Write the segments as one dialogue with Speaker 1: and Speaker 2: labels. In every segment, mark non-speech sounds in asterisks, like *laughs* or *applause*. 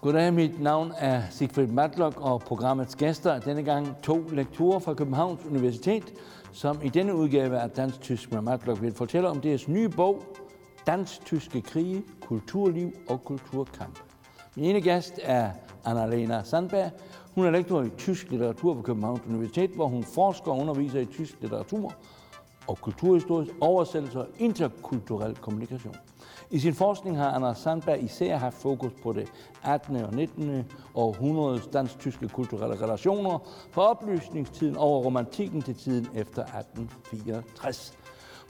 Speaker 1: Goddag, mit navn er Sigfrid Matlock, og programmets gæster er denne gang to lektorer fra Københavns Universitet, som i denne udgave af Dansk Tysk med Matlock vil fortælle om deres nye bog, Dansk-Tyske krige, kulturliv og kulturkamp. Min ene gæst er Anna-Lena Sandberg. Hun er lektor i tysk litteratur på Københavns Universitet, hvor hun forsker og underviser i tysk litteratur og kulturhistorisk oversættelse og interkulturel kommunikation. I sin forskning har Anders Sandberg især haft fokus på det 18. og 19. århundredes dansk-tyske kulturelle relationer fra oplysningstiden over romantikken til tiden efter 1864.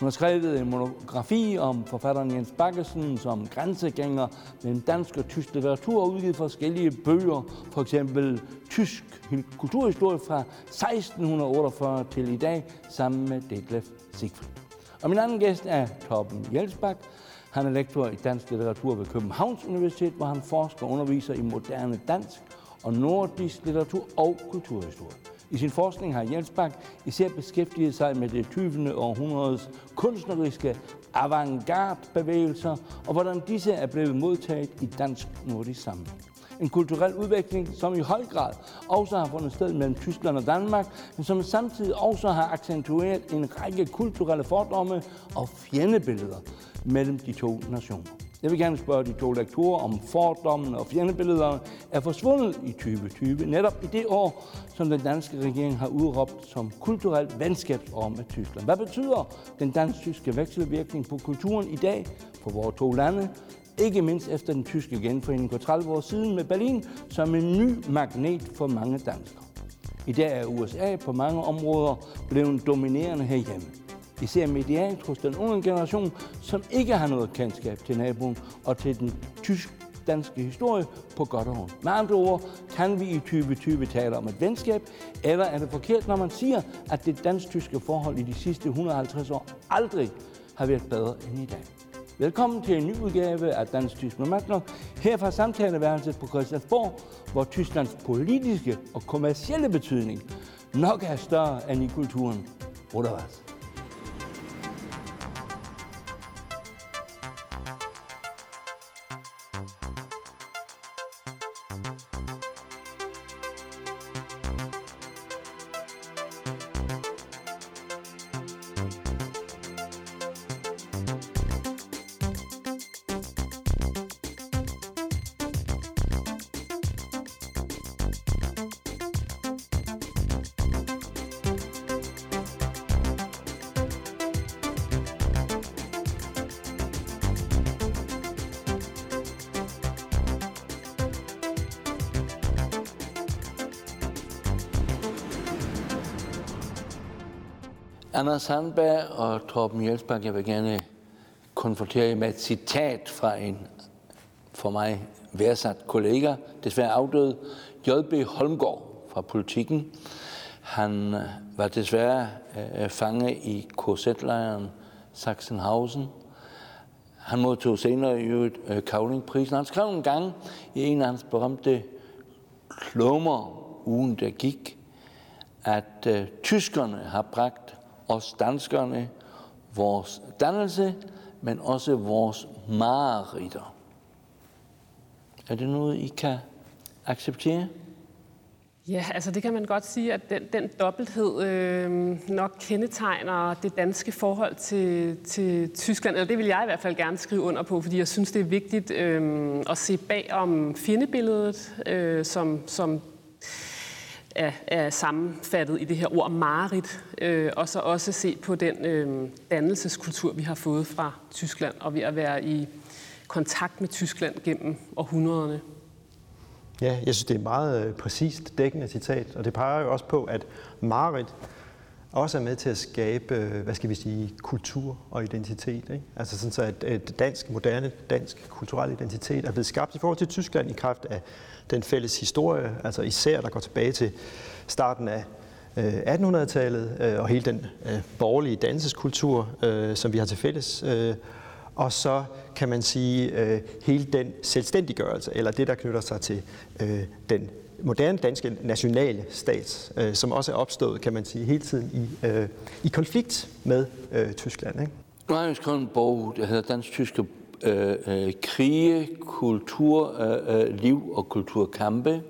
Speaker 1: Hun har skrevet en monografi om forfatteren Jens Bakkesen som grænsegænger mellem dansk og tysk litteratur og udgivet forskellige bøger, for eksempel Tysk kulturhistorie fra 1648 til i dag, sammen med Detlef Siegfried. Og min anden gæst er Torben Jelsbak, han er lektor i dansk litteratur ved Københavns Universitet, hvor han forsker og underviser i moderne dansk og nordisk litteratur og kulturhistorie. I sin forskning har Jensbak især beskæftiget sig med det 20. århundredes kunstneriske avantgarde-bevægelser, og hvordan disse er blevet modtaget i dansk-nordisk sammenhæng. En kulturel udvikling, som i høj grad også har fundet sted mellem Tyskland og Danmark, men som samtidig også har accentueret en række kulturelle fordomme og fjendebilleder, mellem de to nationer. Jeg vil gerne spørge de to lektorer om fordommene og fjendebillederne er forsvundet i 2020, netop i det år, som den danske regering har udråbt som kulturelt venskabsår med Tyskland. Hvad betyder den dansk-tyske vekselvirkning på kulturen i dag for vores to lande, ikke mindst efter den tyske genforening for 30 år siden med Berlin som en ny magnet for mange danskere. I dag er USA på mange områder blevet dominerende herhjemme især medialt hos den unge generation, som ikke har noget kendskab til naboen og til den tysk-danske historie på godt og ondt. Med andre ord, kan vi i 2020 tale om et venskab, eller er det forkert, når man siger, at det dansk-tyske forhold i de sidste 150 år aldrig har været bedre end i dag? Velkommen til en ny udgave af Dansk Tysk med her fra samtaleværelset på Christiansborg, hvor Tysklands politiske og kommercielle betydning nok er større end i kulturen. Oder was? Anders Sandberg og Torben Jelsberg, jeg vil gerne konfrontere med et citat fra en for mig værdsat kollega, desværre afdød, J.B. Holmgaard fra Politikken. Han øh, var desværre øh, fange i korsetlejren Sachsenhausen. Han modtog senere i øvrigt øh, Kavlingprisen. Han skrev en gang i en af hans berømte klummer, ugen der gik, at øh, tyskerne har bragt os danskerne vores dannelse, men også vores mareritter. Er det noget, I kan acceptere?
Speaker 2: Ja, altså det kan man godt sige, at den, den dobbelthed øh, nok kendetegner det danske forhold til, til Tyskland. Eller det vil jeg i hvert fald gerne skrive under på, fordi jeg synes, det er vigtigt øh, at se bag om fjendebilledet, øh, som, som er, er sammenfattet i det her ord marit, øh, og så også se på den øh, dannelseskultur, vi har fået fra Tyskland, og ved at være i kontakt med Tyskland gennem århundrederne.
Speaker 3: Ja, jeg synes, det er et meget øh, præcist dækkende citat, og det peger jo også på, at Marit også er med til at skabe, øh, hvad skal vi sige, kultur og identitet. Ikke? Altså sådan så, at, et dansk, moderne dansk kulturel identitet er blevet skabt i forhold til Tyskland i kraft af den fælles historie, altså især der går tilbage til starten af øh, 1800-tallet øh, og hele den borgerlige danseskultur, som vi har til fælles. Og så kan man sige hele den selvstændiggørelse, eller det, der knytter sig til den moderne danske nationale stat, øh, som også er opstået, kan man sige, hele tiden i, øh, i konflikt med øh, Tyskland. Ikke?
Speaker 1: Nu har jeg skrevet en bog, der hedder Dansk Tyske øh, øh, krige, kulturliv øh, øh og kulturkampe.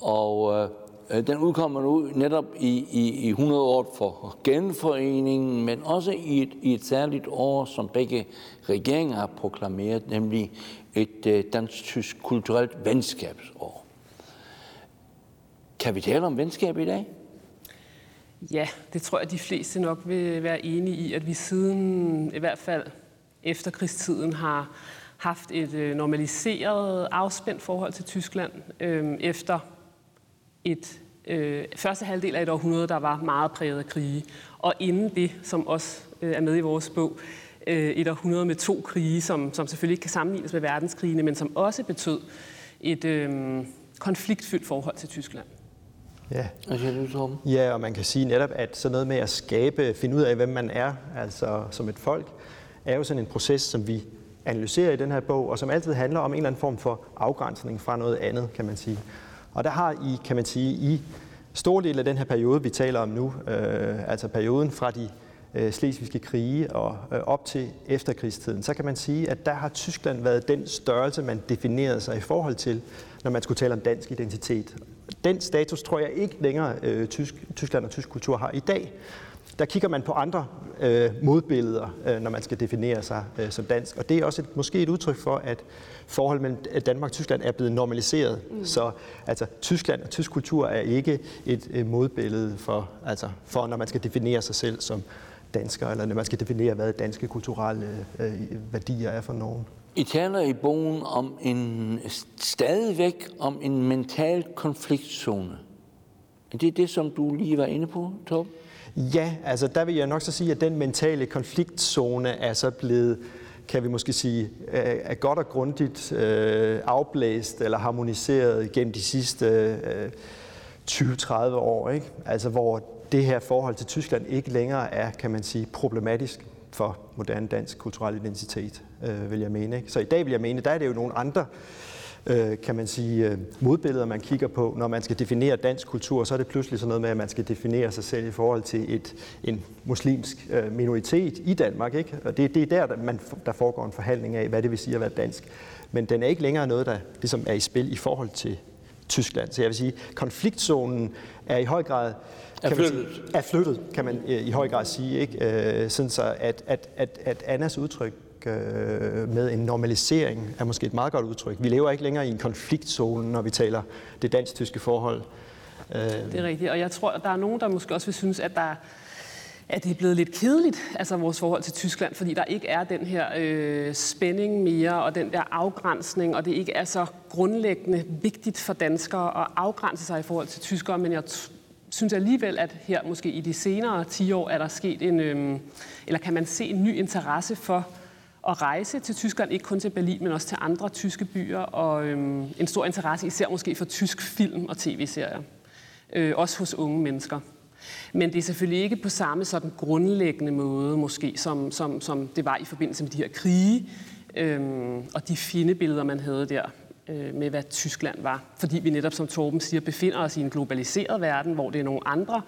Speaker 1: Og øh, øh, den udkommer nu netop i, i, i 100 år for genforeningen, men også i et, i et særligt år, som begge regeringer har proklameret, nemlig et øh, dansk-tysk kulturelt venskabsår. Kan vi tale om venskab i dag?
Speaker 2: Ja, det tror jeg, de fleste nok vil være enige i, at vi siden i hvert fald efterkrigstiden har haft et øh, normaliseret, afspændt forhold til Tyskland øh, efter et øh, første halvdel af et århundrede, der var meget præget af krige. Og inden det, som også øh, er med i vores bog, øh, et århundrede med to krige, som, som selvfølgelig ikke kan sammenlignes med verdenskrigene, men som også betød et øh, konfliktfyldt forhold til Tyskland.
Speaker 3: Ja.
Speaker 1: Hvad siger du, Torben?
Speaker 3: Ja, og man kan sige netop, at sådan noget med at skabe, finde ud af, hvem man er, altså som et folk, er jo sådan en proces, som vi analyserer i den her bog, og som altid handler om en eller anden form for afgrænsning fra noget andet, kan man sige. Og der har I, kan man sige, i stor del af den her periode, vi taler om nu, øh, altså perioden fra de øh, slesvigske krige og øh, op til efterkrigstiden, så kan man sige, at der har Tyskland været den størrelse, man definerede sig i forhold til, når man skulle tale om dansk identitet. Den status tror jeg ikke længere øh, tysk, Tyskland og tysk kultur har i dag. Der kigger man på andre øh, modbilleder, øh, når man skal definere sig øh, som dansk. Og det er også et, måske et udtryk for, at forholdet mellem Danmark og Tyskland er blevet normaliseret. Mm. Så altså, Tyskland og tysk kultur er ikke et øh, modbillede for, altså, for, når man skal definere sig selv som dansker, eller når man skal definere, hvad danske kulturelle øh, værdier er for nogen.
Speaker 1: I taler i bogen om en stadigvæk om en mental konfliktzone. Er det det, som du lige var inde på, Tom?
Speaker 3: Ja, altså der vil jeg nok så sige, at den mentale konfliktzone er så blevet, kan vi måske sige, er godt og grundigt øh, afblæst eller harmoniseret gennem de sidste øh, 20-30 år. Ikke? Altså hvor det her forhold til Tyskland ikke længere er, kan man sige, problematisk for moderne dansk kulturel identitet, øh, vil jeg mene. Ikke? Så i dag vil jeg mene, der er det jo nogle andre øh, kan man sige, øh, modbilleder, man kigger på. Når man skal definere dansk kultur, så er det pludselig sådan noget med, at man skal definere sig selv i forhold til et, en muslimsk øh, minoritet i Danmark. Ikke? Og det, det er der, man, der foregår en forhandling af, hvad det vil sige at være dansk. Men den er ikke længere noget, der ligesom er i spil i forhold til Tyskland. Så jeg vil sige, konfliktzonen er i høj grad
Speaker 1: er flyttet.
Speaker 3: Sige, er flyttet, kan man øh, i høj grad sige. Ikke? sådan så at, at, at, at Annas udtryk øh, med en normalisering er måske et meget godt udtryk. Vi lever ikke længere i en konfliktzone, når vi taler det dansk-tyske forhold.
Speaker 2: Øh. Det er rigtigt, og jeg tror, at der er nogen, der måske også vil synes, at der at det er blevet lidt kedeligt, altså vores forhold til Tyskland, fordi der ikke er den her øh, spænding mere, og den der afgrænsning, og det ikke er så grundlæggende vigtigt for danskere at afgrænse sig i forhold til tyskere, men jeg synes alligevel, at her måske i de senere 10 år er der sket en, øh, eller kan man se en ny interesse for at rejse til Tyskland, ikke kun til Berlin, men også til andre tyske byer, og øhm, en stor interesse især måske for tysk film og tv-serier. Øh, også hos unge mennesker. Men det er selvfølgelig ikke på samme sådan grundlæggende måde, måske, som, som, som det var i forbindelse med de her krige, øhm, og de fine billeder, man havde der øh, med, hvad Tyskland var. Fordi vi netop, som Torben siger, befinder os i en globaliseret verden, hvor det er nogle andre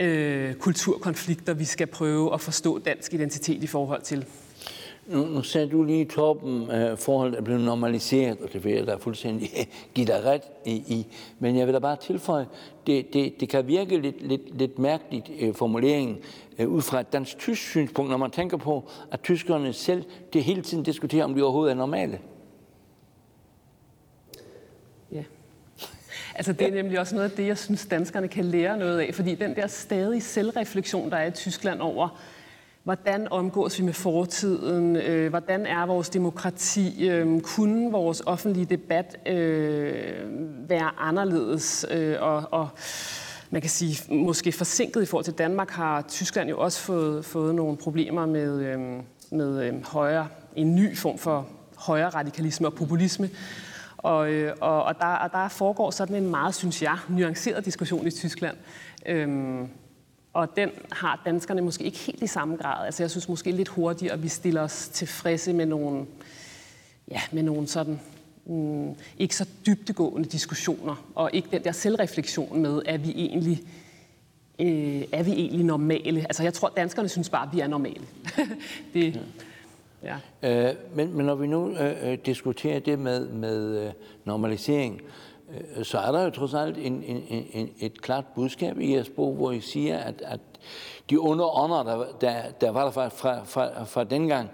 Speaker 2: øh, kulturkonflikter, vi skal prøve at forstå dansk identitet i forhold til.
Speaker 1: Nu, nu sagde du lige, Torben, at øh, forholdet er blevet normaliseret, og det vil jeg da fuldstændig *laughs* give dig ret i. i. Men jeg vil da bare tilføje, det, det, det kan virke lidt, lidt, lidt mærkeligt øh, formuleringen øh, ud fra et dansk-tysk synspunkt, når man tænker på, at tyskerne selv det hele tiden diskuterer, om de overhovedet er normale.
Speaker 2: Ja. *laughs* Altså det er nemlig også noget af det, jeg synes, danskerne kan lære noget af, fordi den der stadige selvreflektion, der er i Tyskland over, Hvordan omgås vi med fortiden? Øh, hvordan er vores demokrati? Øh, kunne vores offentlige debat øh, være anderledes? Øh, og, og man kan sige, måske forsinket i forhold til Danmark, har Tyskland jo også fået, fået nogle problemer med, øh, med øh, højre, en ny form for højre radikalisme og populisme. Og, og, og, der, og der foregår sådan en meget, synes jeg, nuanceret diskussion i Tyskland. Øhm, og den har danskerne måske ikke helt i samme grad. Altså jeg synes måske lidt hurtigere, at vi stiller os tilfredse med nogle, ja, med nogle sådan, mm, ikke så dybtegående diskussioner, og ikke den der selvreflektion med, at vi egentlig øh, er vi egentlig normale? Altså, jeg tror, danskerne synes bare, at vi er normale. *laughs* det,
Speaker 1: Ja. Øh, men, men når vi nu øh, øh, diskuterer det med, med øh, normalisering, øh, Øh, så er der jo trods alt en, en, en, et klart budskab i jeres bog, hvor I siger, at, at de onde ånder, der, der, der var der fra, fra, fra, fra dengang,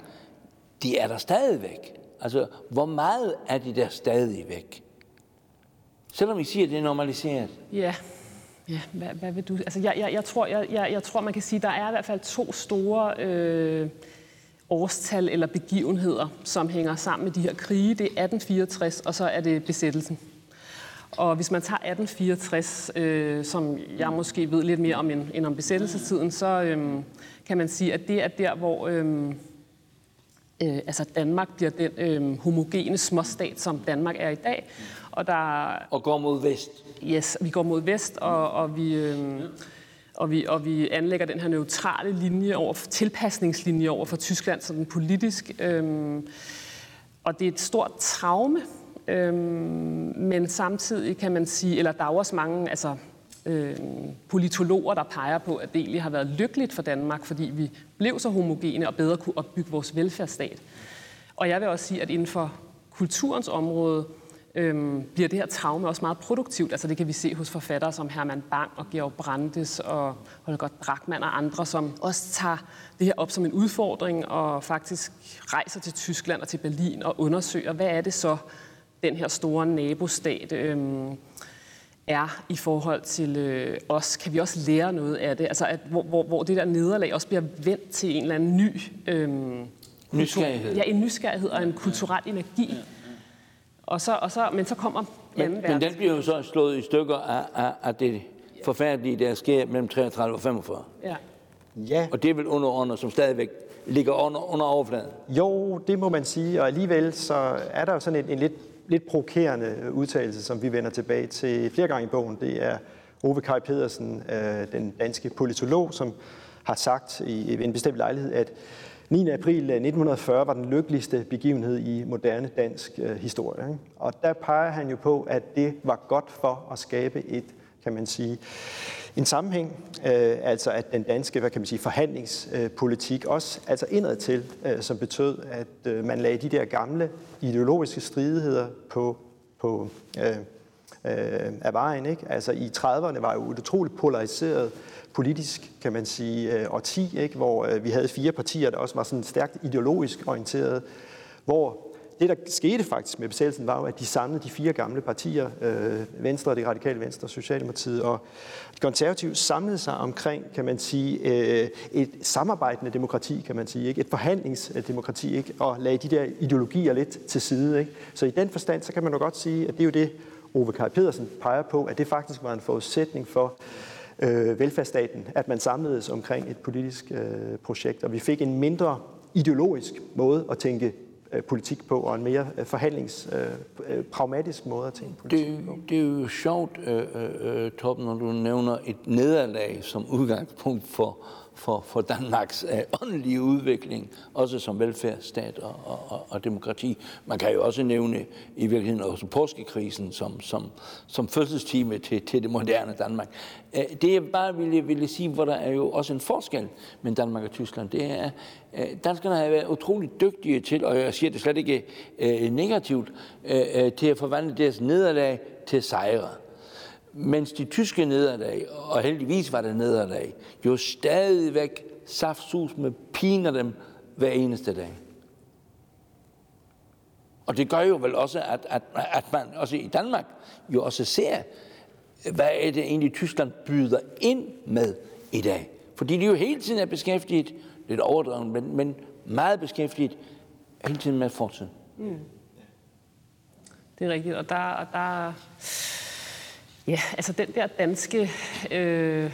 Speaker 1: de er der stadigvæk. Altså, hvor meget er de der stadigvæk? Selvom I siger, at det er normaliseret.
Speaker 2: Ja, ja hvad, hvad vil du... Altså, jeg, jeg, jeg, tror, jeg, jeg, jeg tror, man kan sige, at der er i hvert fald to store øh, årstal eller begivenheder, som hænger sammen med de her krige. Det er 1864, og så er det besættelsen. Og hvis man tager 1864, øh, som jeg måske ved lidt mere om end, end om besættelsestiden, så øh, kan man sige, at det er der, hvor øh, øh, altså Danmark bliver den øh, homogene småstat, som Danmark er i dag.
Speaker 1: Og, der, og går mod vest.
Speaker 2: Yes, vi går mod vest, og, og vi... Øh, og vi, og vi anlægger den her neutrale linje over tilpasningslinje over for Tyskland, sådan politisk. Øhm, og det er et stort traume, øhm, men samtidig kan man sige, eller der er også mange altså, øhm, politologer, der peger på, at det egentlig har været lykkeligt for Danmark, fordi vi blev så homogene og bedre kunne opbygge vores velfærdsstat. Og jeg vil også sige, at inden for kulturens område, øhm, bliver det her traume også meget produktivt. Altså det kan vi se hos forfattere som Herman Bang og Georg Brandes og Holger Drachmann og andre, som også tager det her op som en udfordring og faktisk rejser til Tyskland og til Berlin og undersøger, hvad er det så, den her store nabostat øhm, er i forhold til øh, os. Kan vi også lære noget af det? Altså at, hvor, hvor, hvor det der nederlag også bliver vendt til en eller anden ny... Øhm,
Speaker 1: nysgerrighed.
Speaker 2: Ja, en nysgerrighed og en kulturel energi. Ja og så, og så, men så kommer
Speaker 1: men, men den bliver jo så slået i stykker af, af, af det forfærdelige, der sker mellem 33 og 45. Ja. Ja. Og det er vel under som stadigvæk ligger under, under overfladen?
Speaker 3: Jo, det må man sige. Og alligevel så er der jo sådan en, en lidt, lidt provokerende øh, udtalelse, som vi vender tilbage til flere gange i bogen. Det er Ove Kaj Pedersen, øh, den danske politolog, som har sagt i en bestemt lejlighed, at 9. april øh, 1940 var den lykkeligste begivenhed i moderne dansk historie. Ikke? Og der peger han jo på, at det var godt for at skabe et, kan man sige, en sammenhæng, øh, altså at den danske, hvad kan man sige, forhandlingspolitik også altså indad til, øh, som betød, at øh, man lagde de der gamle ideologiske stridigheder på, på øh, øh, af vejen. Ikke? Altså i 30'erne var jo et utroligt polariseret politisk, kan man sige, øh, 10, ikke? hvor øh, vi havde fire partier, der også var sådan stærkt ideologisk orienteret, hvor det, der skete faktisk med besættelsen, var jo, at de samlede de fire gamle partier, øh, Venstre, det radikale Venstre, Socialdemokratiet og de konservative, samlede sig omkring, kan man sige, øh, et samarbejdende demokrati, kan man sige, ikke? et forhandlingsdemokrati, ikke? og lagde de der ideologier lidt til side. Ikke? Så i den forstand, så kan man jo godt sige, at det er jo det, Ove Kaj Pedersen peger på, at det faktisk var en forudsætning for, øh, velfærdsstaten, at man samledes omkring et politisk øh, projekt, og vi fik en mindre ideologisk måde at tænke politik på, og en mere øh, forhandlings, øh, øh, pragmatisk måde at tænke politik
Speaker 1: det, på. Det er jo sjovt, øh, øh, Torben, når du nævner et nederlag som udgangspunkt for, for, for Danmarks øh, åndelige udvikling, også som velfærdsstat og, og, og demokrati. Man kan jo også nævne i virkeligheden også påskekrisen som, som, som fødselstime til, til det moderne Danmark. Øh, det jeg bare ville, ville sige, hvor der er jo også en forskel mellem Danmark og Tyskland, det er, øh, danskerne har været utroligt dygtige til, og jeg siger det slet ikke øh, negativt, øh, øh til at forvandle deres nederlag til sejre mens de tyske nederlag, og heldigvis var det nederlag, jo stadigvæk saftsus med piner dem hver eneste dag. Og det gør jo vel også, at, at, at man også i Danmark jo også ser, hvad er det egentlig Tyskland byder ind med i dag. Fordi de jo hele tiden er beskæftiget, lidt overdrevet, men, men meget beskæftiget hele tiden med fortiden. Mm.
Speaker 2: Det er rigtigt, og der, der Ja, altså den der danske... Øh,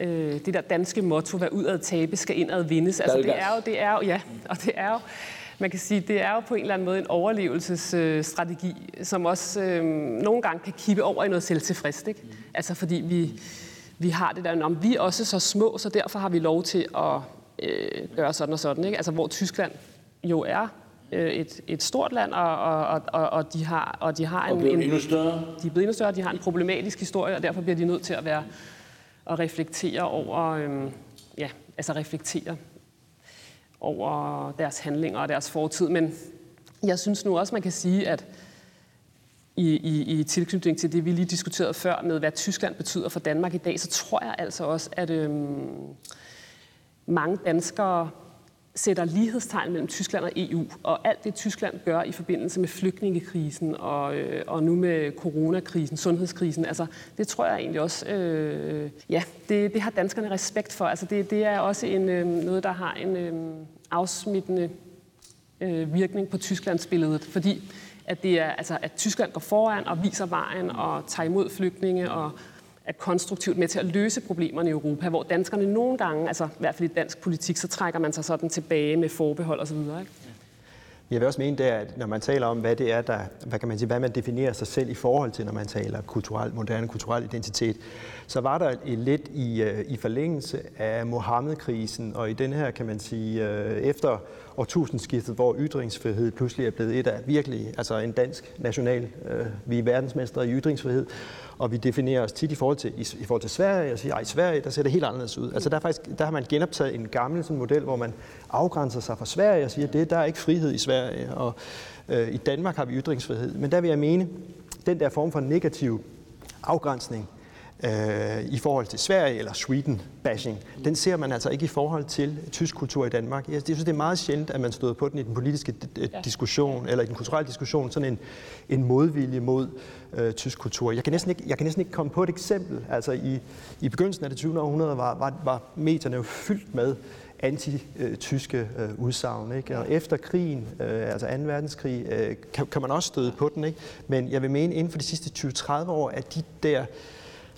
Speaker 2: øh, det der danske motto, hvad udad tabe, skal indad vindes. Altså, det er jo, det er jo, ja, og det er jo, man kan sige, det er jo på en eller anden måde en overlevelsesstrategi, som også øh, nogle gange kan kippe over i noget selvtilfreds, ikke? Altså fordi vi, vi har det der, om vi er også så små, så derfor har vi lov til at øh, gøre sådan og sådan, ikke? Altså hvor Tyskland jo er øh, et, et stort land, og, og, og, og, de har, og de har
Speaker 1: en, en, endnu større.
Speaker 2: De er blevet endnu større, de har en problematisk historie, og derfor bliver de nødt til at være at reflektere over, øhm, ja, altså reflektere over deres handlinger og deres fortid. Men jeg synes nu også, man kan sige, at i, i, i tilknytning til det, vi lige diskuterede før med, hvad Tyskland betyder for Danmark i dag, så tror jeg altså også, at øhm, mange danskere sætter lighedstegn mellem Tyskland og EU, og alt det Tyskland gør i forbindelse med flygtningekrisen og, øh, og nu med coronakrisen, sundhedskrisen, altså det tror jeg egentlig også, øh, ja, det, det har danskerne respekt for. Altså det, det er også en, øh, noget, der har en øh, afsmittende øh, virkning på Tysklands billedet, fordi at, det er, altså, at Tyskland går foran og viser vejen og tager imod flygtninge og er konstruktivt med til at løse problemerne i Europa, hvor danskerne nogle gange, altså i hvert fald i dansk politik, så trækker man sig sådan tilbage med forbehold osv. Ikke?
Speaker 3: Jeg vil også mene, det er, at når man taler om, hvad det er, der, hvad kan man sige, hvad man definerer sig selv i forhold til, når man taler kulturel, moderne kulturel identitet, så var der et, lidt i, øh, i forlængelse af Mohammed-krisen, og i den her, kan man sige, øh, efter årtusindskiftet, hvor ytringsfrihed pludselig er blevet et af virkelig, altså en dansk national, øh, vi er verdensmestre i ytringsfrihed, og vi definerer os tit i forhold til, i, i forhold til Sverige, og siger, at i Sverige, der ser det helt anderledes ud. Altså der, er faktisk, der har man genoptaget en gammel sådan model, hvor man afgrænser sig fra Sverige og siger, at det, der er ikke frihed i Sverige, og øh, i Danmark har vi ytringsfrihed. Men der vil jeg mene, den der form for negativ afgrænsning, øh, i forhold til Sverige eller Sweden-bashing, den ser man altså ikke i forhold til tysk kultur i Danmark. Jeg synes, det er meget sjældent, at man stod på den i den politiske diskussion, eller i den kulturelle diskussion, sådan en, en modvilje mod øh, tysk kultur. Jeg kan, næsten ikke, jeg kan næsten ikke komme på et eksempel. Altså i, i begyndelsen af det 20. århundrede var, var, var medierne jo fyldt med anti-tyske øh, udsagn. Ikke? Og efter krigen, øh, altså 2. verdenskrig, øh, kan, kan man også støde på den. Ikke? Men jeg vil mene, inden for de sidste 20-30 år, at de der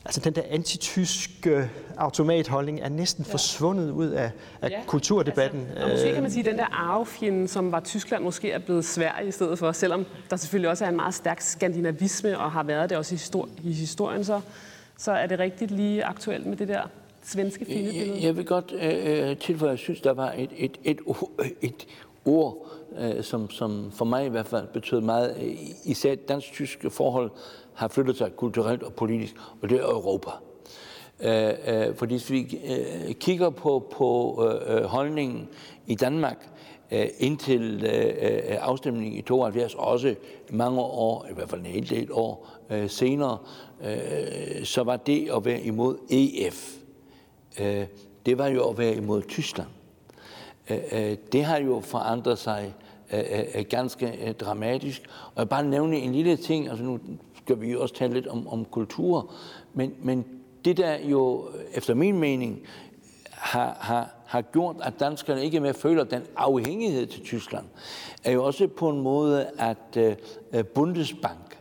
Speaker 3: Altså den der antityske automatholdning er næsten ja. forsvundet ud af, af ja. kulturdebatten.
Speaker 2: Altså, og måske kan man sige, at den der arvefjende, som var Tyskland, måske er blevet Sverige i stedet for, selvom der selvfølgelig også er en meget stærk skandinavisme, og har været det også i, histori- i historien, så, så er det rigtigt lige aktuelt med det der svenske fjendebillede.
Speaker 1: Jeg, jeg vil godt øh, tilføje, at jeg synes, der var et, et, et, et, et ord, øh, som, som for mig i hvert fald betød meget, især dansk-tyske forhold, har flyttet sig kulturelt og politisk, og det er Europa. Øh, øh, fordi hvis vi øh, kigger på, på øh, øh holdningen i Danmark øh, indtil øh, øh afstemningen i 72, også mange år, i hvert fald en hel del år øh, senere, øh, så var det at være imod EF. Øh, det var jo at være imod Tyskland. Øh, øh det har jo forandret sig øh, ganske dramatisk. Og jeg bare nævne en lille ting, altså nu skal vi også tale lidt om, om kultur. Men, men det der jo, efter min mening, har, har, har gjort, at danskerne ikke mere føler den afhængighed til Tyskland, er jo også på en måde, at uh, Bundesbank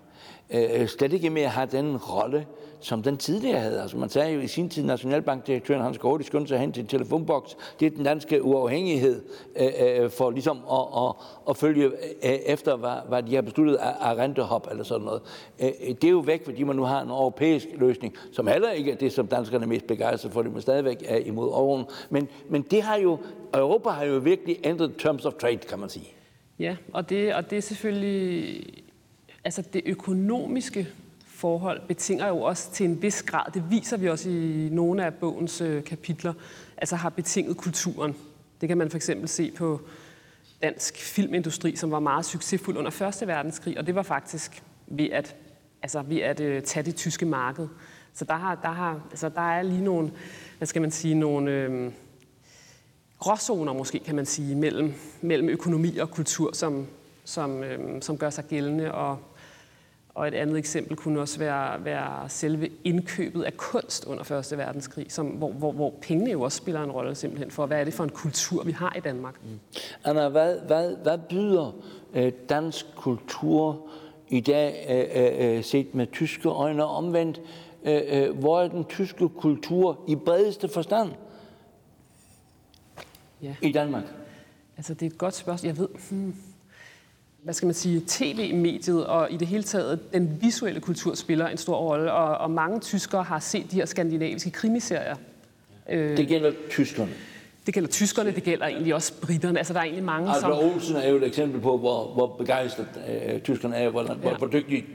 Speaker 1: uh, slet ikke mere har den rolle, som den tidligere havde. Altså man sagde jo i sin tid, Nationalbankdirektøren Hans Gård, skyndte sig hen til en telefonboks. Det er den danske uafhængighed øh, øh for ligesom at, at, at følge øh, efter, hvad, hvad de har besluttet af, af rentehop eller sådan noget. Øh, det er jo væk, fordi man nu har en europæisk løsning, som heller ikke er det, som danskerne er mest begejstrede for, det man stadigvæk er imod oven. Men, men det har jo, Europa har jo virkelig ændret terms of trade, kan man sige.
Speaker 2: Ja, og det, og det er selvfølgelig altså det økonomiske forhold betinger jo også til en vis grad, det viser vi også i nogle af bogens øh, kapitler, altså har betinget kulturen. Det kan man for eksempel se på dansk filmindustri, som var meget succesfuld under 1. verdenskrig, og det var faktisk ved at, altså ved at øh, tage det tyske marked. Så der, har, der, har, altså der er lige nogle, hvad skal man sige, nogle øh, gråzoner måske, kan man sige, mellem, mellem økonomi og kultur, som, som, øh, som gør sig gældende, og og et andet eksempel kunne også være, være selve indkøbet af kunst under 1. verdenskrig, som, hvor, hvor, hvor pengene jo også spiller en rolle simpelthen for, hvad er det for en kultur, vi har i Danmark. Mm.
Speaker 1: Anna, hvad, hvad, hvad byder øh, dansk kultur i dag øh, øh, set med tyske øjne omvendt? Øh, øh, hvor er den tyske kultur i bredeste forstand ja. i Danmark?
Speaker 2: Altså, det er et godt spørgsmål. Jeg ved... Hmm hvad skal man sige, tv-mediet og i det hele taget den visuelle kultur spiller en stor rolle, og, og mange tyskere har set de her skandinaviske krimiserier.
Speaker 1: Øh, det gælder tyskerne.
Speaker 2: Det gælder tyskerne, det gælder egentlig også britterne. Altså, der er egentlig mange, altså, som...
Speaker 1: Olsen er jo et eksempel på, hvor, hvor begejstret øh, tyskerne er, hvor, ja. hvor, hvor dygtige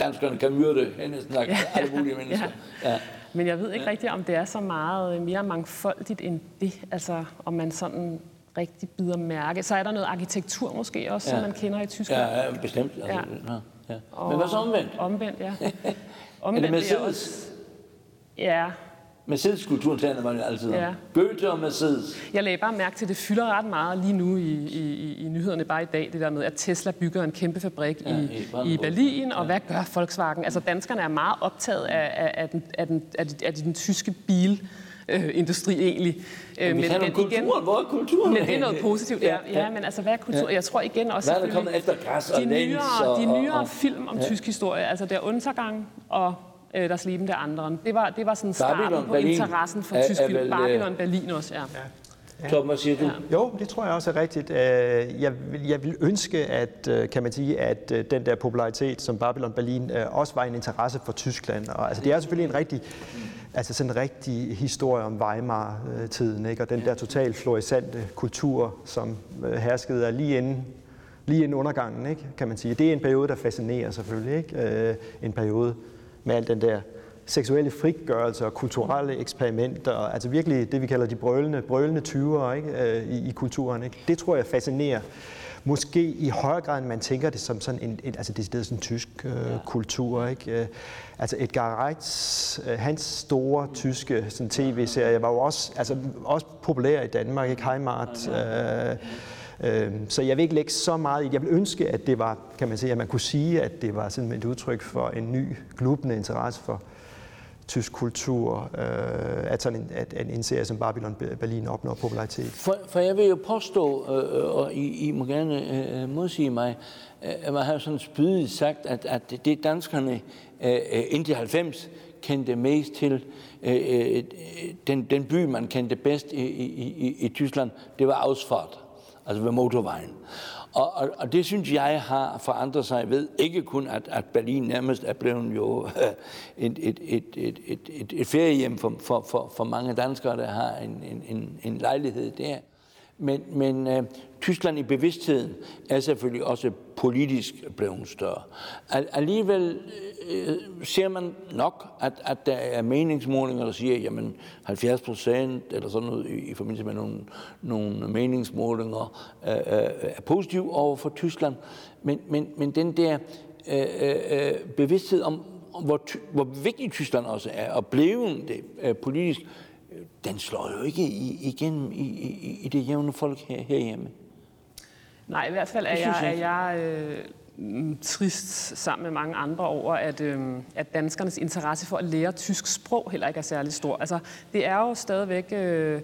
Speaker 1: danskerne kan myrde næsten sagt ja. alle mulige *laughs* mennesker. Ja. Ja.
Speaker 2: Men jeg ved ikke ja. rigtigt, om det er så meget mere mangfoldigt end det. Altså, om man sådan rigtig bider mærke. Så er der noget arkitektur måske også, ja. som man kender i Tyskland.
Speaker 1: Ja, ja bestemt. Altså, ja. Ja. Ja. Men hvad så omvendt?
Speaker 2: Omvendt, ja.
Speaker 1: omvendt *laughs* er det Mercedes? Er også,
Speaker 2: ja,
Speaker 1: Mercedes-kulturen taler man jo altid om. Ja. Goethe og Mercedes.
Speaker 2: Jeg lagde bare mærke til, at det fylder ret meget lige nu i, i, i nyhederne bare i dag, det der med, at Tesla bygger en kæmpe fabrik ja, i, i Berlin, og ja. hvad gør Volkswagen? Altså danskerne er meget optaget af, af, af, den, af, den, af, af den tyske bil øh, industri egentlig.
Speaker 1: Øh, men, men, men kulturen, igen, hvor er kulturen?
Speaker 2: Men det er noget positivt, ja. ja, ja men altså, hvad er kultur? Ja. Jeg tror igen også...
Speaker 1: Hvad er der kommet efter gas og
Speaker 2: de nyere, og, de nyere og, og, film om ja. tysk historie, altså der Untergang og øh, der Leben der andre. Det var, det var sådan starten Babylon, på Berlin. interessen for tysk film. Øh, Babylon, Berlin også, ja. ja.
Speaker 1: Ja. Tom, hvad siger du? Ja.
Speaker 3: Jo, det tror jeg også er rigtigt. Øh, jeg vil, jeg vil ønske, at, øh, kan man sige, at den der popularitet, som Babylon Berlin, også var en interesse for Tyskland. Og, altså, det er selvfølgelig en rigtig, altså sådan en rigtig historie om Weimar-tiden, ikke? og den der totalt florisante kultur, som herskede lige inden lige inden undergangen, ikke? kan man sige. Det er en periode, der fascinerer selvfølgelig. Ikke? En periode, med al den der seksuelle frigørelse og kulturelle eksperimenter, altså virkelig det, vi kalder de brølende, brølende tyver ikke, øh, i, i kulturen. Ikke? Det tror jeg fascinerer. Måske i højere grad, end man tænker det som sådan en, et, altså det er sådan en tysk øh, ja. kultur. Ikke? Øh, altså Edgar Reitz, øh, hans store tyske sådan tv-serie var jo også, altså, også populær i Danmark, ikke? Heimat, øh, Øhm, så jeg vil ikke lægge så meget i Jeg vil ønske, at det var, kan man sige, at man kunne sige, at det var sådan et udtryk for en ny, glubende interesse for tysk kultur, øh, at, sådan en, at en serie som Babylon Berlin opnår popularitet.
Speaker 1: For, for jeg vil jo påstå, øh, og I, I må gerne øh, øh modsige mig, øh, at man har sådan spydigt sagt, at, at det danskerne øh, øh indtil 90 kendte mest til, øh, den, den by, man kendte bedst i, i, i, i Tyskland, det var Ausfahrt altså ved motorvejen. Og, og, og det synes jeg har forandret sig ved ikke kun, at, at Berlin nærmest er blevet jo øh, et, et, et, et, et, et, et feriehjem for, for, for, for mange danskere, der har en, en, en, en lejlighed der. Men, men øh, Tyskland i bevidstheden er selvfølgelig også politisk blevet større. Alligevel øh, ser man nok, at, at der er meningsmålinger, der siger, jamen 70 procent eller sådan noget i, i forbindelse med nogle, nogle meningsmålinger øh, øh, er positiv over for Tyskland. Men, men, men den der øh, øh, øh bevidsthed om, hvor, hvor vigtig Tyskland også er, og blevet det øh, politisk, den slår jo ikke igennem i, i, i det jævne folk her, herhjemme.
Speaker 2: Nej, i hvert fald er jeg, er jeg øh, trist sammen med mange andre over, at, øh, at danskernes interesse for at lære tysk sprog heller ikke er særlig stor. Altså, det er jo stadigvæk... Øh,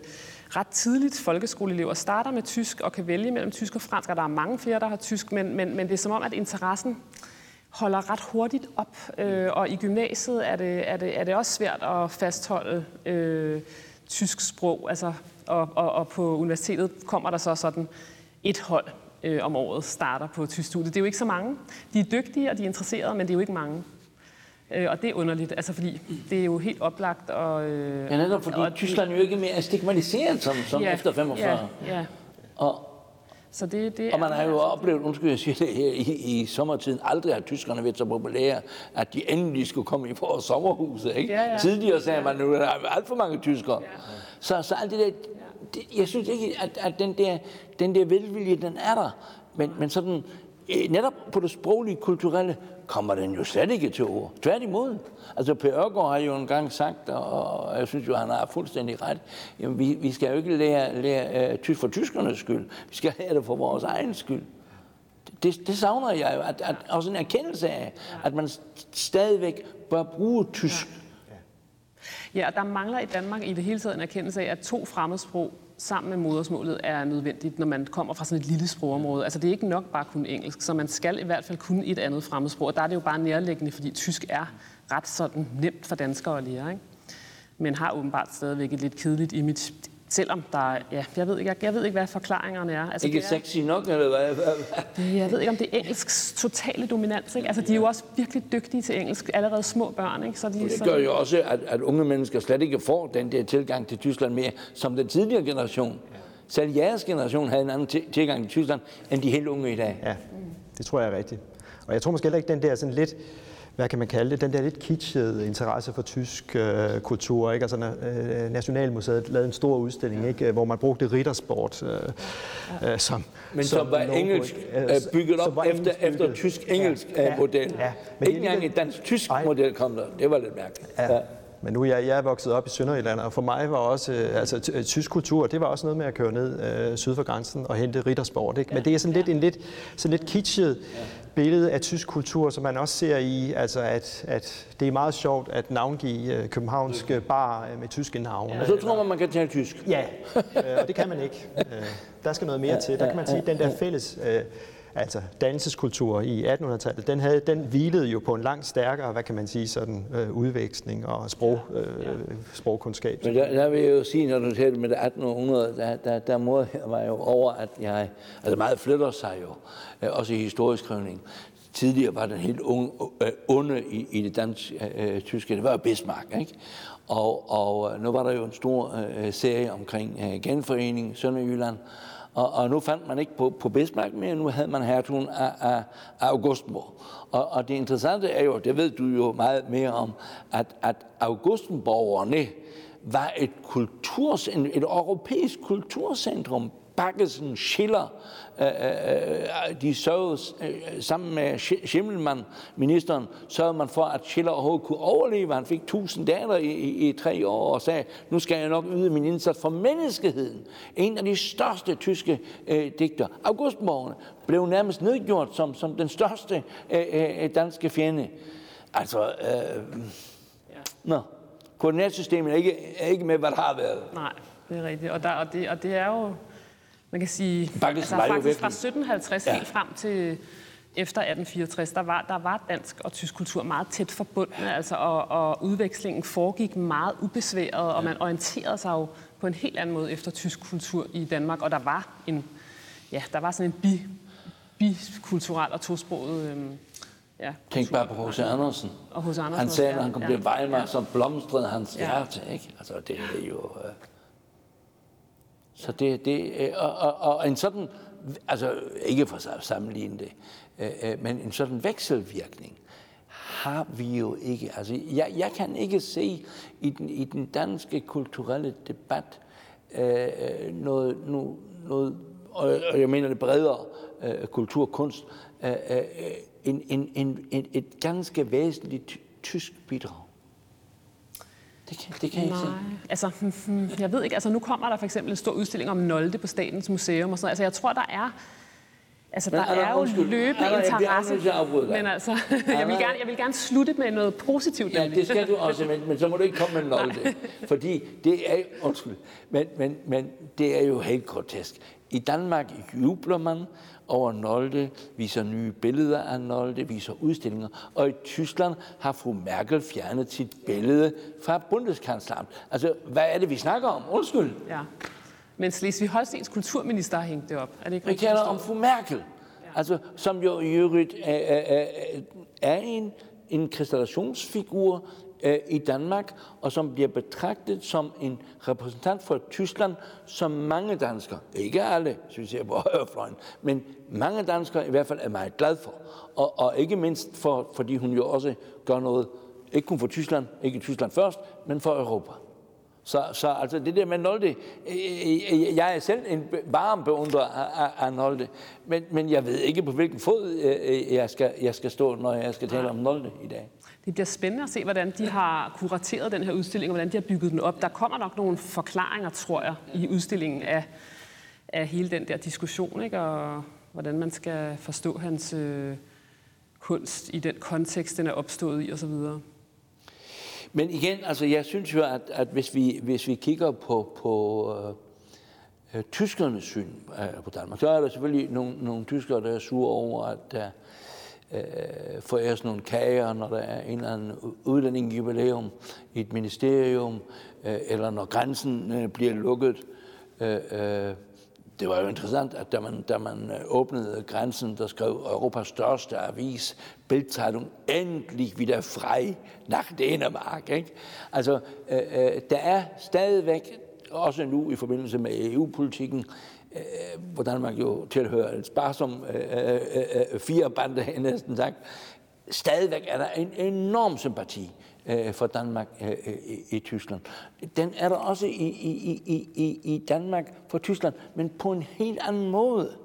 Speaker 2: ret tidligt folkeskoleelever starter med tysk og kan vælge mellem tysk og fransk, og der er mange flere, der har tysk, men, men, men det er som om, at interessen holder ret hurtigt op, øh, og i gymnasiet er det, er, det, er det også svært at fastholde øh, tysk sprog, altså, og, og, og på universitetet kommer der så sådan et hold øh, om året starter på tysk studie. Det er jo ikke så mange. De er dygtige, og de er interesserede, men det er jo ikke mange. Øh, og det er underligt, altså fordi det er jo helt oplagt. Og,
Speaker 1: øh, ja, netop fordi og, Tyskland jo ikke mere er stigmatiseret som, som ja, efter 45. Ja, ja. Og, så det, det og man har jo altså oplevet, undskyld, jeg siger det her, i, i sommertiden, aldrig har tyskerne været så populære, at de endelig skulle komme i vores sommerhus. Ikke? Ja, ja. Tidligere sagde man, at nu er der alt for mange tyskere. Ja. Så, så alt det der, det, jeg synes ikke, at, at den, der, den der velvilje, den er der. Men, men sådan, øh, netop på det sproglige, kulturelle, kommer den jo slet ikke til ord. Tværtimod. Altså, Per Ørgaard har jo engang sagt, og jeg synes jo, han har fuldstændig ret, jamen, vi, vi skal jo ikke lære, lære uh, tysk for tyskernes skyld. Vi skal lære det for vores egen skyld. Det, det savner jeg jo, at, at, også en erkendelse af, at man stadigvæk bør bruge tysk.
Speaker 2: Ja, og der mangler i Danmark i det hele taget en erkendelse af, at to fremmedsprog sammen med modersmålet er nødvendigt, når man kommer fra sådan et lille sprogområde. Altså det er ikke nok bare kun engelsk, så man skal i hvert fald kunne et andet fremmedsprog. Og der er det jo bare nærliggende, fordi tysk er ret sådan nemt for danskere at lære. Ikke? Men har åbenbart stadigvæk et lidt kedeligt image. Selvom der er, ja, jeg ved ikke, jeg, jeg ved ikke, hvad forklaringerne er.
Speaker 1: Altså, ikke det er, sexy nok, eller hvad?
Speaker 2: Det, jeg ved ikke, om det er engelsk totale dominans. Ikke? Altså, de er jo også virkelig dygtige til engelsk, allerede små børn. Ikke?
Speaker 1: Så de, det gør jo også, at, at unge mennesker slet ikke får den der tilgang til Tyskland mere, som den tidligere generation. Selv jeres generation havde en anden tilgang til Tyskland, end de helt unge i dag.
Speaker 3: Ja, det tror jeg er rigtigt. Og jeg tror måske heller ikke, den der sådan lidt hvad kan man kalde det, den der lidt kitschede interesse for tysk øh, kultur. Ikke? Altså, øh, Nationalmuseet lavede en stor udstilling, ikke? hvor man brugte riddersport øh, øh, som
Speaker 1: Men som, som var engelsk øh, bygget op efter, bygget. efter tysk-engelsk ja, ja, model. Ja, men Ikke engang en dansk-tysk model kom der. Det var lidt mærkeligt. Ja. Ja.
Speaker 3: Men nu jeg, jeg er vokset op i Sønderjylland, og for mig var også, øh, altså øh, tysk kultur, det var også noget med at køre ned øh, syd for grænsen og hente riddersport. Ikke? Men det er sådan lidt en lidt, sådan lidt kitschet billede af tysk kultur, som man også ser i, altså at, at det er meget sjovt at navngive øh, københavnske bar med tyske navne.
Speaker 1: Og så tror man, man kan tale tysk.
Speaker 3: Ja, og det kan man ikke. Der skal noget mere til. Der kan man sige, at den der fælles altså dannelseskultur i 1800-tallet, den, havde, den hvilede jo på en langt stærkere, hvad kan man sige, sådan øh, udveksling og sprog, øh, sprogkundskab.
Speaker 1: Men der, der, vil jeg jo sige, når du taler med det 1800, der, der, der måde var jo over, at jeg, altså meget flytter sig jo, øh, også i historieskrivning. Tidligere var den helt unge, øh, onde i, i det danske øh, tyske, det var Bismarck, ikke? Og, og nu var der jo en stor øh, serie omkring øh, genforening Sønderjylland, og, og nu fandt man ikke på, på Bismarck mere, nu havde man hertugen af, af, af Augustenborg. Og, og det interessante er jo, det ved du jo meget mere om, at, at Augustenborgerne var et, kulturs, et europæisk kulturcentrum. Bakkesen, Schiller, Øh, øh, øh, de sørgede sammen med Schimmelmann, ministeren, sørgede man for, at Schiller overhovedet kunne overleve. Han fik 1000 daler i, i, i tre år og sagde, nu skal jeg nok yde min indsats for menneskeheden. En af de største tyske øh, digter, Augustborgerne, blev nærmest nedgjort som, som den største øh, øh, danske fjende. Altså, øh, ja. nå, koordinatsystemet er ikke, er ikke med, hvad der har været.
Speaker 2: Nej, det er rigtigt. Og, der, og, det, og det er jo man kan sige, faktisk, altså, faktisk fra 1750 ja. helt frem til efter 1864, der var, der var dansk og tysk kultur meget tæt forbundne, altså, og, og udvekslingen foregik meget ubesværet, og man orienterede sig jo på en helt anden måde efter tysk kultur i Danmark, og der var en, ja, der var sådan en bi, bikulturel og tosproget øhm,
Speaker 1: Ja, Tænk bare på H.C. Andersen. Og H.C. Andersen. Han sagde, når han kom ja, til Weimar, ja. så blomstrede hans ja. hjerte. Ikke? Altså, det er jo... Øh så det, det øh, og, og, og en sådan, altså ikke for at sammenligne det, øh, øh, men en sådan vekselvirkning har vi jo ikke. Altså, jeg, jeg kan ikke se i den, i den danske kulturelle debat øh, noget, noget, noget, og jeg mener det bredere øh, kulturkunst, øh, en, en, en, en, et ganske væsentligt tysk bidrag. Det kan, det kan jeg ikke Nej.
Speaker 2: se. Altså, *laughs* jeg ved ikke. Altså, nu kommer der for eksempel en stor udstilling om Nolde på Statens Museum og sådan Altså, jeg tror, der er... Altså, men, der er, er jo undskyld, løbende der, interesse. Jeg men altså, *laughs* jeg vil, gerne, jeg vil gerne slutte med noget positivt.
Speaker 1: Ja, det skal du *laughs* også, men, men så må du ikke komme med Nolde. Fordi det er, undskyld, men, men, men det er jo helt grotesk. I Danmark jubler man over Nolde, viser nye billeder af Nolde, viser udstillinger. Og i Tyskland har fru Merkel fjernet sit billede fra Bundeskanzleramt. Altså, hvad er det, vi snakker om? Undskyld. Ja.
Speaker 2: Men Slesvig-Holstens kulturminister har hængt det op. Er det ikke
Speaker 1: Vi taler om fru Merkel. Ja. Altså, som jo i øvrigt er, er, er en, en kristallationsfigur øh, i Danmark, og som bliver betragtet som en repræsentant for Tyskland, som mange danskere, ikke alle, synes jeg på *laughs* højrefløjen, men mange danskere i hvert fald er meget glad for. Og, og ikke mindst for, fordi hun jo også gør noget, ikke kun for Tyskland, ikke Tyskland først, men for Europa. Så, så altså det der med Nolde, øh, øh, jeg er selv en varm beundrer af, af Nolde, men, men jeg ved ikke på hvilken fod øh, jeg skal, jeg skal stå, når jeg skal tale om Nolde i dag.
Speaker 2: Det bliver spændende at se, hvordan de har kurateret den her udstilling, og hvordan de har bygget den op. Der kommer nok nogle forklaringer, tror jeg, i udstillingen af, af hele den der diskussion, ikke? og hvordan man skal forstå hans øh, kunst i den kontekst, den er opstået i osv.
Speaker 1: Men igen, altså jeg synes jo, at, at hvis, vi, hvis vi kigger på, på øh, øh, tyskernes syn øh, på Danmark, så er der selvfølgelig nogle, nogle tyskere, der er sure over, at der øh, øh foræres nogle kager, når der er en eller anden udlændingejubilæum i et ministerium, øh, eller når grænsen øh, bliver lukket. Øh, øh, det var jo interessant, at da man, da man øh, åbnede grænsen, der skrev Europas største avis, Bildzeitung, endelig wieder frei nach Dänemark. Ikke? Altså, øh, øh, der er stadigvæk, også nu i forbindelse med EU-politikken, øh, hvor Danmark jo tilhører et sparsom øh, øh, øh, øh firebande, bande, *laughs* næsten sagt, stadigvæk er der en enorm sympati øh, for Danmark øh, i, i Tyskland. Den er der også i, i, i, i, i Danmark for Tyskland, men på en helt anden måde.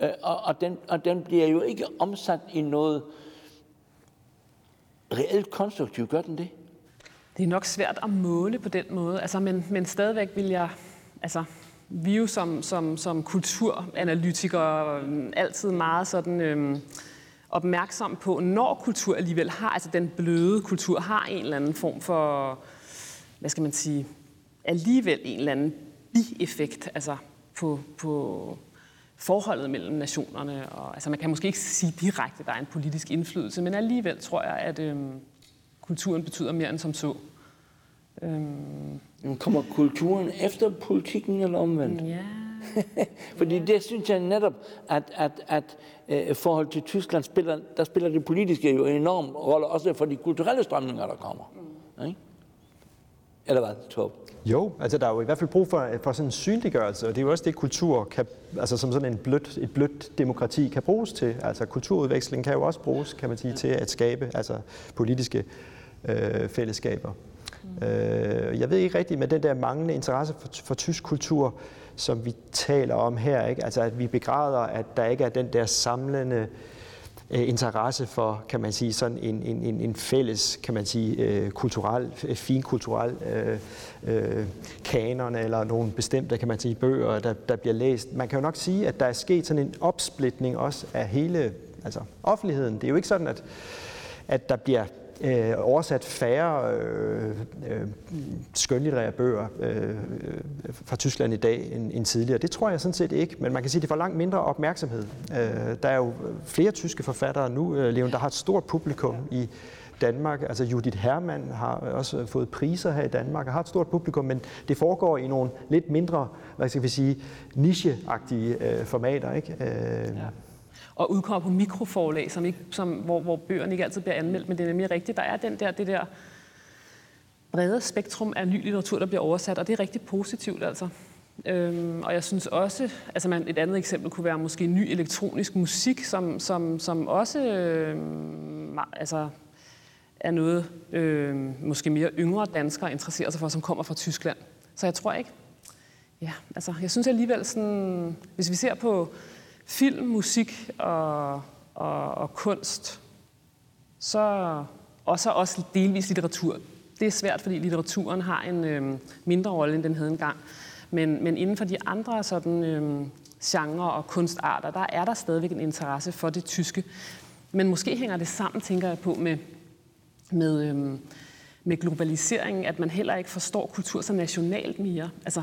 Speaker 1: Øh, og, og, den, og den bliver jo ikke omsat i noget reelt konstruktivt, gør den det?
Speaker 2: Det er nok svært at måle på den måde, altså, men, men stadigvæk vil jeg, altså, vi er jo som, som, som kulturanalytikere altid meget sådan, Øh, opmærksom på, når kultur alligevel har, altså den bløde kultur har en eller anden form for, hvad skal man sige, alligevel en eller anden bieffekt, altså på, på forholdet mellem nationerne. Og, altså man kan måske ikke sige direkte, at der er en politisk indflydelse, men alligevel tror jeg, at øhm, kulturen betyder mere end som så.
Speaker 1: Øhm. Kommer kulturen efter politikken eller omvendt?
Speaker 2: Ja. *laughs*
Speaker 1: Fordi det synes jeg netop, at, at, at uh, forhold til Tyskland spiller, der spiller det politiske jo en enorm rolle, også for de kulturelle strømninger, der kommer. Mm. Ikke? Eller hvad, Torb?
Speaker 3: Jo, altså der er jo i hvert fald brug for, for sådan en synliggørelse, og det er jo også det, kultur kan, altså som sådan en blødt, et blødt demokrati kan bruges til. Altså kulturudveksling kan jo også bruges, kan man sige, til at skabe altså politiske øh, fællesskaber. Mm. Øh, jeg ved ikke rigtigt med den der manglende interesse for, for tysk kultur, som vi taler om her, ikke? altså at vi begræder, at der ikke er den der samlende øh, interesse for, kan man sige, sådan en, en, en fælles, kan man sige, øh, kulturel, øh, finkulturel øh, øh, kanon eller nogle bestemte, kan man sige, bøger, der, der bliver læst. Man kan jo nok sige, at der er sket sådan en opsplitning også af hele altså offentligheden. Det er jo ikke sådan, at, at der bliver øh, oversat færre øh, øh, skønlitterære bøger øh, øh, fra Tyskland i dag end, end tidligere. Det tror jeg sådan set ikke, men man kan sige, at det får langt mindre opmærksomhed. Øh, der er jo flere tyske forfattere nu, øh, Leon, der har et stort publikum i Danmark. Altså Judith Hermann har også fået priser her i Danmark og har et stort publikum, men det foregår i nogle lidt mindre, hvad skal vi sige, nicheagtige øh, formater. Ikke? Øh, ja
Speaker 2: og udkommer på mikroforlag, som ikke, som, hvor, hvor bøgerne ikke altid bliver anmeldt, men det er nemlig rigtigt. Der er den der, det der brede spektrum af ny litteratur, der bliver oversat, og det er rigtig positivt altså. Øhm, og jeg synes også, altså man, et andet eksempel kunne være måske ny elektronisk musik, som, som, som også øhm, altså, er noget, øhm, måske mere yngre danskere interesserer sig for, som kommer fra Tyskland. Så jeg tror ikke, ja, altså jeg synes alligevel sådan, hvis vi ser på film, musik og, og, og kunst, så, og så også delvis litteratur. Det er svært, fordi litteraturen har en øh, mindre rolle, end den havde engang. Men, men inden for de andre sådan, øh, genre og kunstarter, der er der stadigvæk en interesse for det tyske. Men måske hænger det sammen, tænker jeg på, med, med, øh, med globaliseringen, at man heller ikke forstår kultur så nationalt mere. Altså,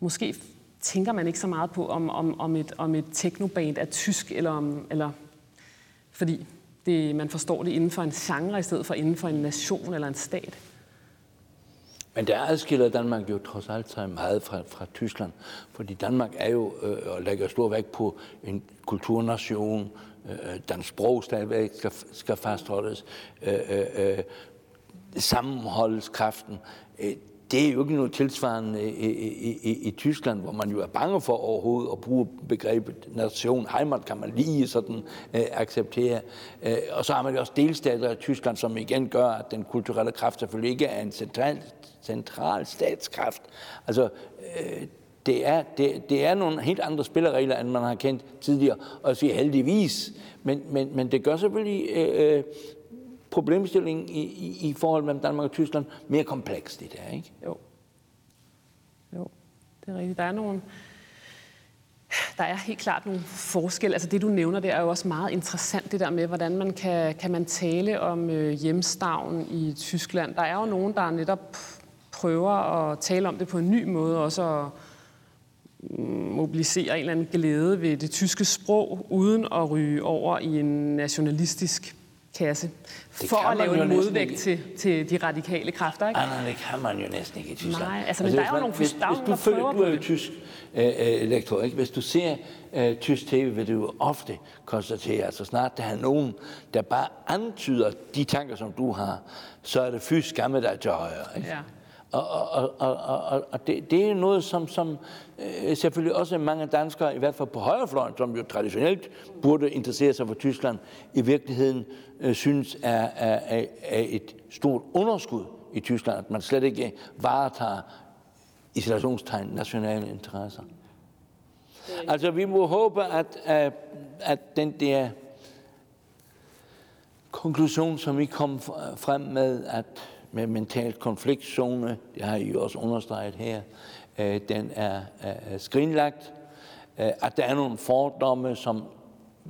Speaker 2: måske tænker man ikke så meget på, om, om, om, et, om et teknoband er tysk, eller, om, eller fordi det, man forstår det inden for en genre, i stedet for inden for en nation eller en stat.
Speaker 1: Men der adskiller Danmark jo trods alt sig meget fra, fra Tyskland, fordi Danmark er jo øh, og lægger stor vægt på en kulturnation, øh, øh dansk sprog stadigvæk skal, skal fastholdes, øh, øh, øh sammenholdskraften. Øh, det er jo ikke noget tilsvarende i, i, i, i Tyskland, hvor man jo er bange for overhovedet at bruge begrebet nation. Heimat kan man lige sådan øh, acceptere. Øh, og så har man jo også delstater i Tyskland, som igen gør, at den kulturelle kraft selvfølgelig ikke er en central, central statskraft. Altså, øh, det er, det, det er nogle helt andre spilleregler, end man har kendt tidligere, og siger heldigvis. Men, men, men det gør selvfølgelig øh, øh problemstillingen i, i, i forhold mellem Danmark og Tyskland mere kompleks, det der, ikke?
Speaker 2: Jo. Jo, det er rigtigt. Der er nogle... Der er helt klart nogle forskelle. Altså det, du nævner, det er jo også meget interessant, det der med, hvordan man kan, kan man tale om øh, hjemstavn i Tyskland. Der er jo nogen, der netop prøver at tale om det på en ny måde, også at mm, mobilisere en eller anden glæde ved det tyske sprog, uden at ryge over i en nationalistisk kasse det for at lave en modvægt til, til de radikale kræfter. Ikke?
Speaker 1: Ah, nej, det kan man jo næsten ikke i Tyskland.
Speaker 2: Nej, altså, men altså, der er jo nogle
Speaker 1: hvis,
Speaker 2: hvis
Speaker 1: du, følger, du er jo tysk øh, øh, lektor, ikke? Hvis du ser øh, tysk tv, vil du jo ofte konstatere, at så snart der er nogen, der bare antyder de tanker, som du har, så er det fysisk skamme dig til højre. Ikke? Ja. Og, og, og, og, og det, det er noget, som, som øh, selvfølgelig også mange danskere, i hvert fald på højrefløjen, som jo traditionelt burde interessere sig for Tyskland, i virkeligheden øh, synes er, er, er et stort underskud i Tyskland, at man slet ikke varetager isolationstegn nationale interesser. Altså, vi må håbe, at, at, at den der konklusion, som I kom frem med, at med mental konfliktzone, det har I også understreget her, øh, den er, er skrinlagt, øh, at der er nogle fordomme, som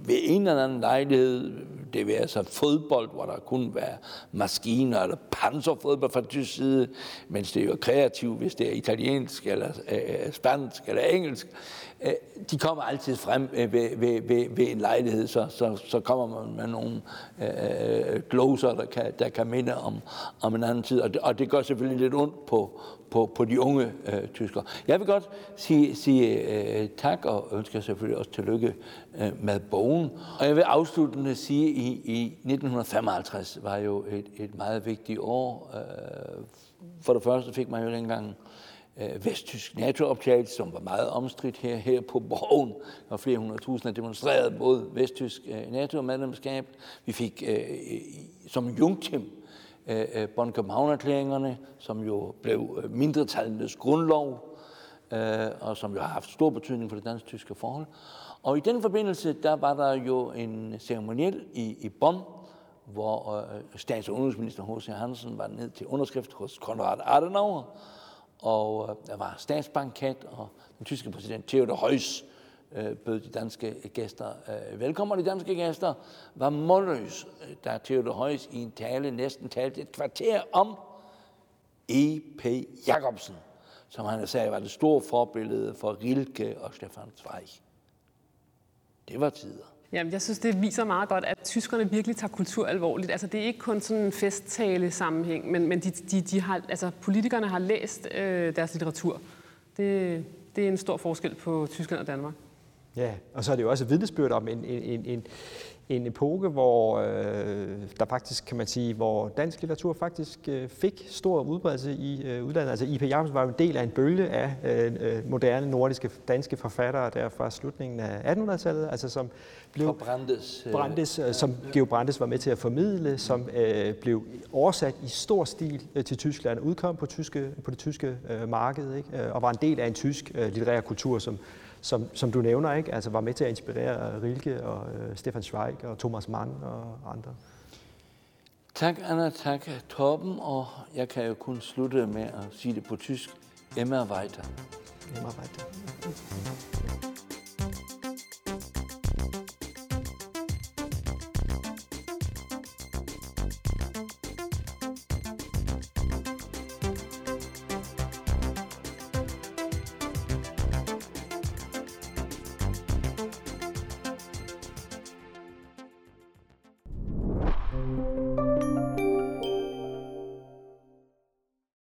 Speaker 1: ved en eller anden lejlighed, det vil altså fodbold, hvor der kunne være maskiner eller panserfodbold fra tysk side, mens det er jo kreativt, hvis det er italiensk eller øh, øh, spansk eller engelsk. Øh, de kommer altid frem øh, ved, ved, ved, ved en lejlighed, så, så, så kommer man med nogle øh, øh gloser, der kan, der kan minde om, om en anden tid. Og det, og det gør selvfølgelig lidt ondt på, på, på de unge øh, tyskere. Jeg vil godt sige, sige øh, tak og ønsker selvfølgelig også tillykke øh, med bogen. Og jeg vil afsluttende sige, at i, i 1955 var jo et, et meget vigtigt år. Øh, for det første fik man jo dengang øh, vesttysk NATO-optagelse, som var meget omstridt her, her på borgen, og flere hundrede tusinder demonstrerede mod vesttysk øh, NATO-medlemskab. Vi fik øh, som Jungtim øh, Bonn København-erklæringerne, som jo blev øh, mindretallenes grundlov, øh, og som jo har haft stor betydning for det dansk-tyske forhold. Og i den forbindelse, der var der jo en ceremoniel i, i Bonn, hvor øh, stats- og udenrigsminister H.C. Hansen var ned til underskrift hos Konrad Adenauer, og øh, der var statsbanket, og den tyske præsident Theodor Heuss øh, bød de danske gæster øh, velkommen. De danske gæster var målløs, øh, da Theodor Højs i en tale næsten talte et kvarter om E.P. Jacobsen, som han sagde var det store forbillede for Rilke og Stefan Zweig. Det var tider.
Speaker 2: Jamen, jeg synes, det viser meget godt, at tyskerne virkelig tager kultur alvorligt. Altså, det er ikke kun sådan en festtale sammenhæng, men, men de, de, de har, altså, politikerne har læst øh, deres litteratur. Det, det er en stor forskel på Tyskland og Danmark.
Speaker 3: Ja, og så er det jo også et vidnesbyrd om en, en, en, en epoke, hvor øh, der faktisk, kan man sige, hvor dansk litteratur faktisk øh, fik stor udbredelse i øh, udlandet. Altså I.P. Jacobsen var jo en del af en bølge af øh, øh moderne nordiske danske forfattere der fra slutningen af 1800-tallet, altså som blev
Speaker 1: Brandes,
Speaker 3: øh, Brandes øh, som Georg Brandes var med til at formidle, som øh, blev oversat i stor stil øh, til Tyskland, udkom på, tyske, på det tyske øh, marked, ikke? Øh, og var en del af en tysk øh, litterær kultur, som som, som du nævner, ikke? Altså var med til at inspirere Rilke og øh, Stefan Zweig og Thomas Mann og andre.
Speaker 1: Tak, Anna. Tak, Torben. Og jeg kan jo kun slutte med at sige det på tysk. Emma weiter.
Speaker 3: Emma weiter.